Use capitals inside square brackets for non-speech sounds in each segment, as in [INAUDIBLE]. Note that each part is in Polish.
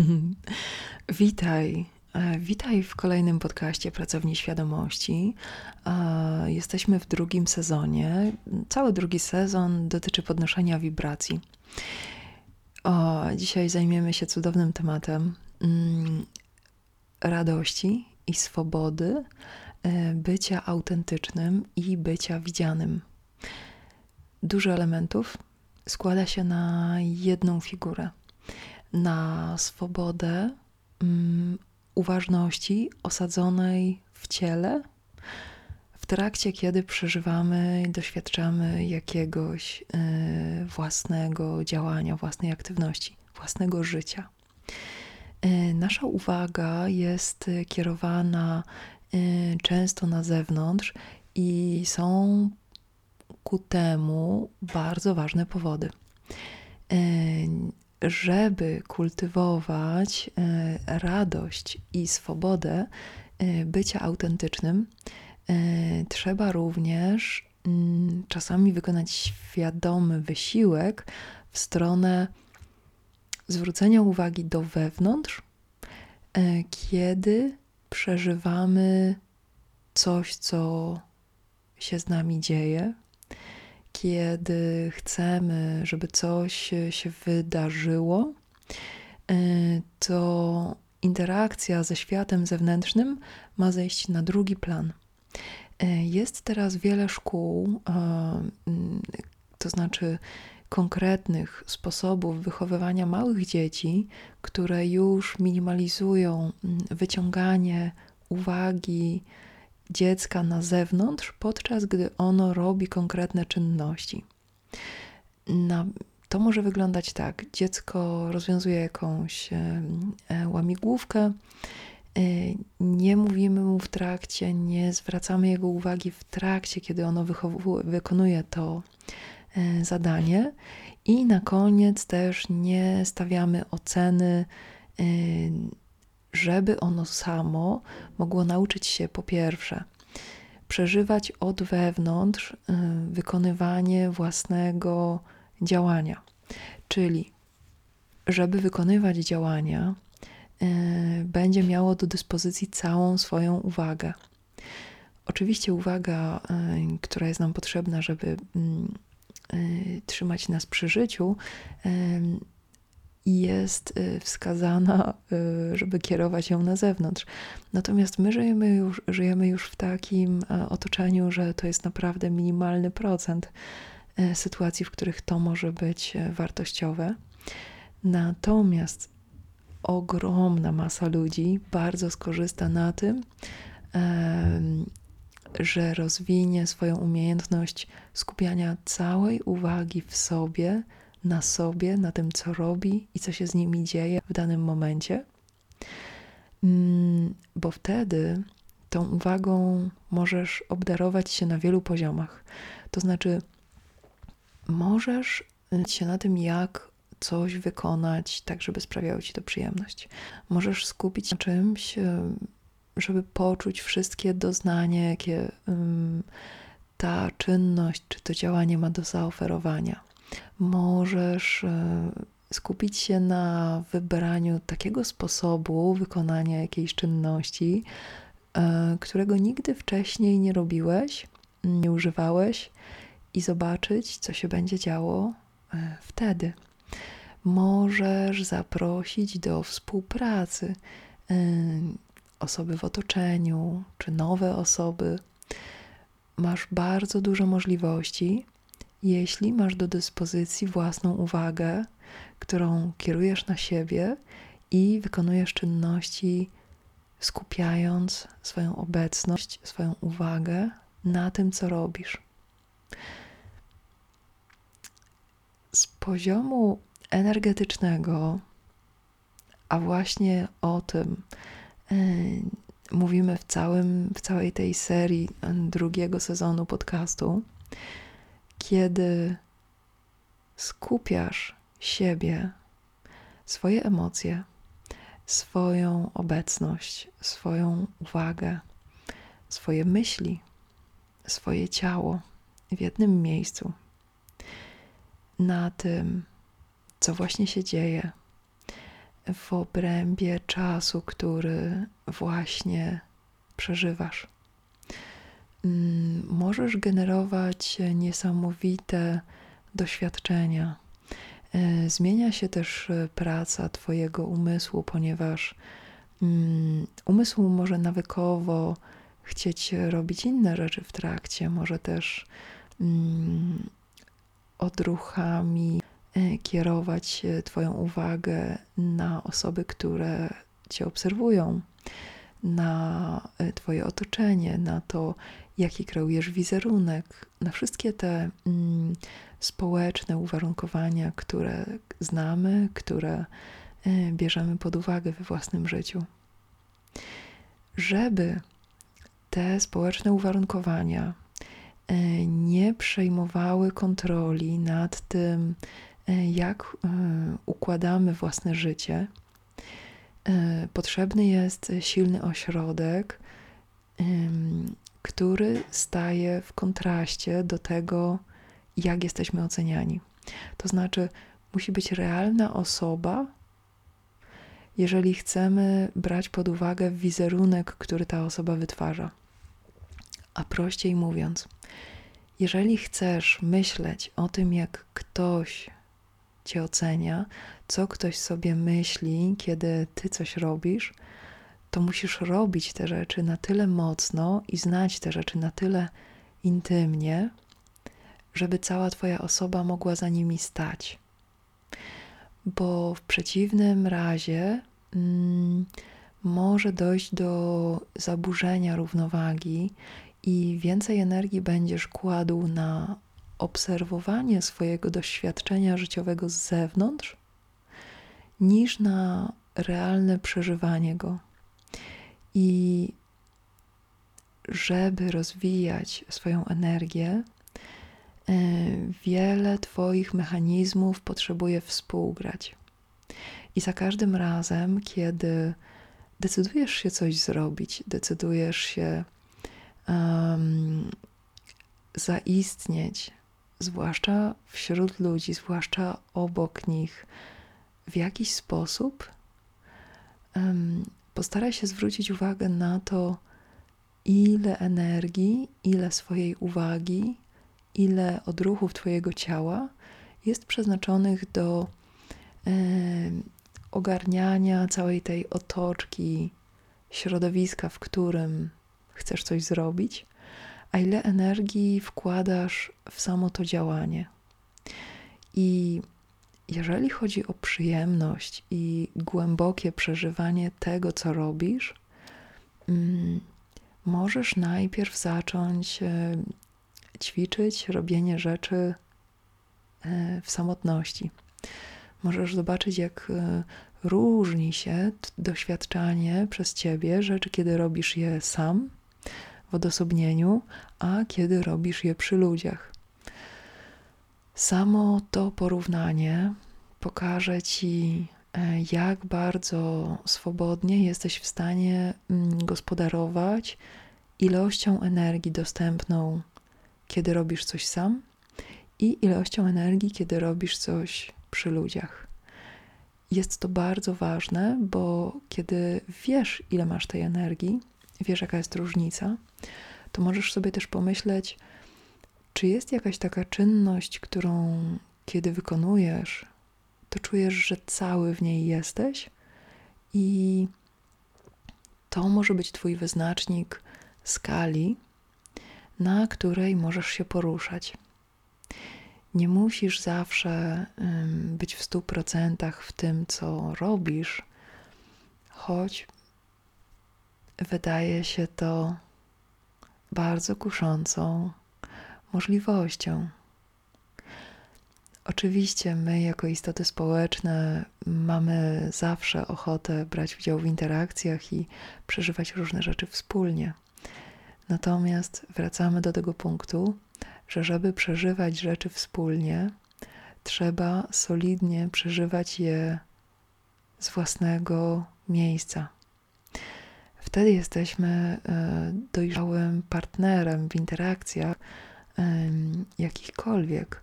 [LAUGHS] Witaj. E, witaj w kolejnym podcaście Pracowni Świadomości. E, jesteśmy w drugim sezonie. Cały drugi sezon dotyczy podnoszenia wibracji. O, dzisiaj zajmiemy się cudownym tematem mm, radości i swobody, e, bycia autentycznym i bycia widzianym. Dużo elementów składa się na jedną figurę na swobodę um, uważności osadzonej w ciele, w trakcie, kiedy przeżywamy doświadczamy jakiegoś y, własnego działania, własnej aktywności, własnego życia. Y, nasza uwaga jest kierowana y, często na zewnątrz i są ku temu bardzo ważne powody żeby kultywować e, radość i swobodę e, bycia autentycznym, e, trzeba również mm, czasami wykonać świadomy wysiłek w stronę zwrócenia uwagi do wewnątrz, kiedy przeżywamy coś, co się z nami dzieje, kiedy chcemy, żeby coś się wydarzyło, e, to interakcja ze światem zewnętrznym ma zejść na drugi plan. E, jest teraz wiele szkół, to znaczy konkretnych sposobów wychowywania małych dzieci, które już minimalizują wyciąganie uwagi, dziecka na zewnątrz, podczas gdy ono robi konkretne czynności. Na, to może wyglądać tak: dziecko rozwiązuje jakąś e, e łamigłówkę, e, nie mówimy mu w trakcie, nie zwracamy jego uwagi w trakcie, kiedy ono wykonuje to zadanie, i na koniec też nie stawiamy oceny żeby ono samo mogło nauczyć się po pierwsze przeżywać od wewnątrz y, wykonywanie własnego działania, czyli żeby wykonywać działania, y, będzie miało do dyspozycji całą swoją uwagę. Oczywiście uwaga, y, która jest nam potrzebna, żeby mm, trzymać nas przy życiu, jest y, wskazana, y, żeby kierować ją na zewnątrz. Natomiast my żyjemy już, żyjemy już w takim e, otoczeniu, że to jest naprawdę minimalny procent e, sytuacji, w których to może być e, wartościowe. Natomiast ogromna masa ludzi bardzo skorzysta na tym, że rozwinie swoją umiejętność skupiania całej uwagi w sobie na sobie, na tym, co robi i co się z nimi dzieje w danym momencie, mm, bo wtedy tą uwagą możesz obdarować się na wielu poziomach. To znaczy, możesz się na tym, jak coś wykonać, tak żeby sprawiało ci to przyjemność. Możesz skupić się na czymś, żeby poczuć wszystkie doznania, jakie ta czynność czy to działanie ma do zaoferowania możesz e, skupić się na wybraniu takiego sposobu wykonania jakiejś czynności, e, którego nigdy wcześniej nie robiłeś, nie używałeś, i zobaczyć, co się będzie działo e, wtedy. Możesz zaprosić do współpracy osoby w otoczeniu czy nowe osoby. Masz bardzo dużo możliwości jeśli masz do dyspozycji własną uwagę, którą kierujesz na siebie i wykonujesz czynności, skupiając swoją obecność, swoją uwagę na tym, co robisz. Z poziomu energetycznego, a właśnie o tym yy, mówimy w, całym, w całej tej serii drugiego sezonu podcastu kiedy skupiasz siebie, swoje emocje, swoją obecność, swoją uwagę, swoje myśli, swoje ciało w jednym miejscu, na tym, co właśnie się dzieje w obrębie czasu, który właśnie przeżywasz. Mm, możesz generować niesamowite doświadczenia. E, zmienia się też e, praca Twojego umysłu, ponieważ mm, umysł może nawykowo chcieć robić inne rzeczy w trakcie, może też mm, odruchami e, kierować Twoją uwagę na osoby, które Cię obserwują, na Twoje otoczenie, na to, jaki kreujesz wizerunek, na wszystkie te mm, społeczne uwarunkowania, które znamy, które y, bierzemy pod uwagę we własnym życiu. Żeby te społeczne uwarunkowania y, nie przejmowały kontroli nad tym, jak układamy własne życie, potrzebny jest silny ośrodek, który staje w kontraście do tego, jak jesteśmy oceniani. To znaczy, musi być realna osoba, jeżeli chcemy brać pod uwagę wizerunek, który ta osoba wytwarza. A prościej mówiąc, jeżeli chcesz myśleć o tym, jak ktoś cię ocenia, co ktoś sobie myśli, kiedy ty coś robisz, to musisz robić te rzeczy na tyle mocno i znać te rzeczy na tyle intymnie, żeby cała Twoja osoba mogła za nimi stać. Bo w przeciwnym razie mm, może dojść do zaburzenia równowagi i więcej energii będziesz kładł na obserwowanie swojego doświadczenia życiowego z zewnątrz, niż na realne przeżywanie go. I żeby rozwijać swoją energię, e, wiele Twoich mechanizmów potrzebuje współgrać. I za każdym razem, kiedy decydujesz się coś zrobić, decydujesz się um, zaistnieć, zwłaszcza wśród ludzi, zwłaszcza obok nich, w jakiś sposób, um, postaraj się zwrócić uwagę na to, ile energii, ile swojej uwagi, ile odruchów Twojego ciała jest przeznaczonych do e, ogarniania całej tej otoczki, środowiska, w którym chcesz coś zrobić, a ile energii wkładasz w samo to działanie. I jeżeli chodzi o przyjemność i głębokie przeżywanie tego, co robisz, mm, możesz najpierw zacząć e, ćwiczyć robienie rzeczy e, w samotności. Możesz zobaczyć, jak e, różni się doświadczanie przez ciebie rzeczy, kiedy robisz je sam w odosobnieniu, a kiedy robisz je przy ludziach. Samo to porównanie pokaże ci, e, jak bardzo swobodnie jesteś w stanie mm, gospodarować ilością energii dostępną, kiedy robisz coś sam, i ilością energii, kiedy robisz coś przy ludziach. Jest to bardzo ważne, bo kiedy wiesz, ile masz tej energii, wiesz, jaka jest różnica, to możesz sobie też pomyśleć, czy jest jakaś taka czynność, którą kiedy wykonujesz, to czujesz, że cały w niej jesteś i to może być Twój wyznacznik skali, na której możesz się poruszać. Nie musisz zawsze być w stu procentach w tym, co robisz, choć wydaje się to bardzo kuszącą możliwością. Oczywiście my, jako istoty społeczne, mamy zawsze ochotę brać udział w interakcjach i przeżywać różne rzeczy wspólnie. Natomiast wracamy do tego punktu, że żeby przeżywać rzeczy wspólnie, trzeba solidnie przeżywać je z własnego miejsca. Wtedy jesteśmy e, dojrzałym partnerem w interakcjach jakichkolwiek,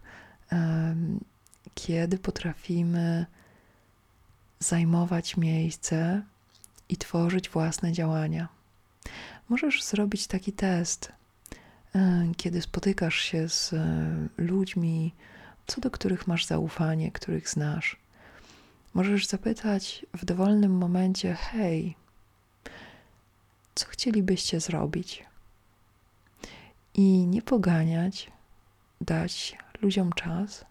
kiedy potrafimy zajmować miejsce i tworzyć własne działania. Możesz zrobić taki test, e, kiedy spotykasz się z e, ludźmi, co do których masz zaufanie, których znasz. Możesz zapytać w dowolnym momencie: Hej, co chcielibyście zrobić? I nie poganiać, dać ludziom czas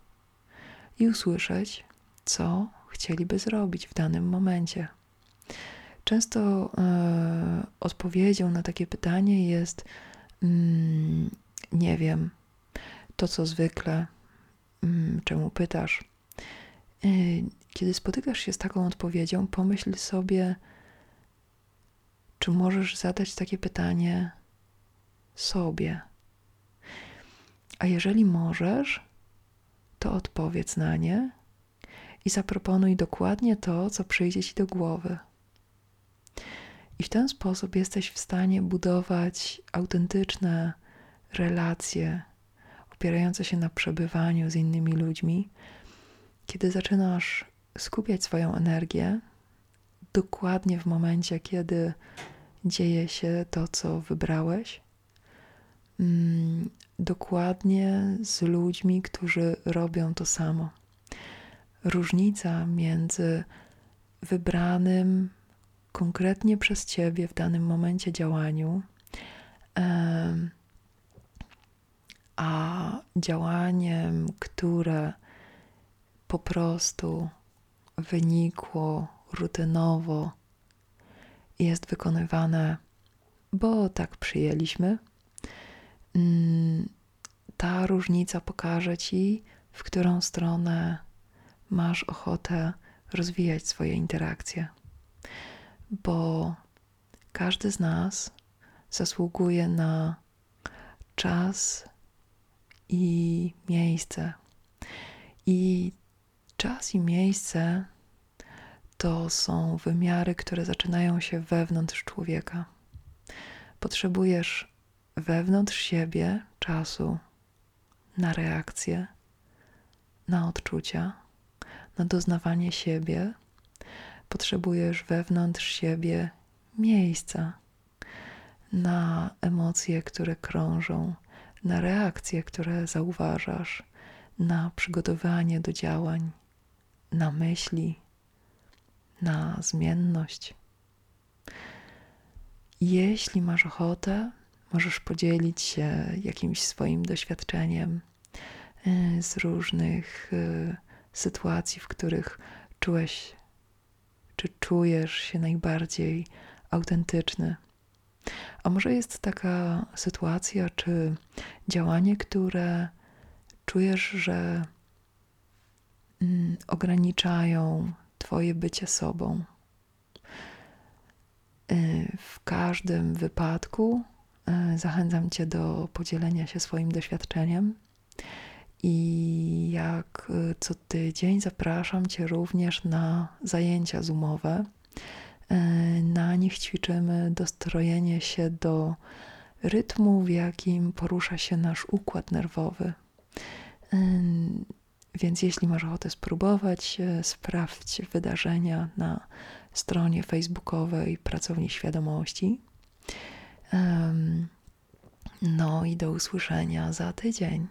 i usłyszeć, co chcieliby zrobić w danym momencie. Często e, odpowiedzią na takie pytanie jest: mm, Nie wiem, to co zwykle, mm, czemu pytasz. E, kiedy spotykasz się z taką odpowiedzią, pomyśl sobie, czy możesz zadać takie pytanie sobie. A jeżeli możesz, to odpowiedz na nie i zaproponuj dokładnie to, co przyjdzie ci do głowy. I w ten sposób jesteś w stanie budować autentyczne relacje opierające się na przebywaniu z innymi ludźmi, kiedy zaczynasz skupiać swoją energię dokładnie w momencie, kiedy dzieje się to, co wybrałeś, mm, dokładnie z ludźmi, którzy robią to samo. Różnica między wybranym konkretnie przez Ciebie w danym momencie działaniu, a działaniem, które po prostu wynikło rutynowo jest wykonywane, bo tak przyjęliśmy, mm, ta różnica pokaże Ci, w którą stronę masz ochotę rozwijać swoje interakcje bo każdy z nas zasługuje na czas i miejsce. I czas i miejsce to są wymiary, które zaczynają się wewnątrz człowieka. Potrzebujesz wewnątrz siebie czasu na reakcję, na odczucia, na doznawanie siebie potrzebujesz wewnątrz siebie miejsca na emocje, które krążą, na reakcje, które zauważasz, na przygotowanie do działań, na myśli, na zmienność. Jeśli masz ochotę, możesz podzielić się jakimś swoim doświadczeniem y, z różnych y, sytuacji, w których czułeś czy czujesz się najbardziej autentyczny. A może jest taka sytuacja, czy działanie, które czujesz, że mm, ograniczają Twoje bycie sobą. Y, w każdym wypadku y, zachęcam Cię do podzielenia się swoim doświadczeniem i jak y, co tydzień zapraszam Cię również na zajęcia zoomowe. Na nich ćwiczymy dostrojenie się do rytmu, w jakim porusza się nasz układ nerwowy. Więc jeśli masz ochotę spróbować, sprawdź wydarzenia na stronie facebookowej Pracowni Świadomości. No i do usłyszenia za tydzień.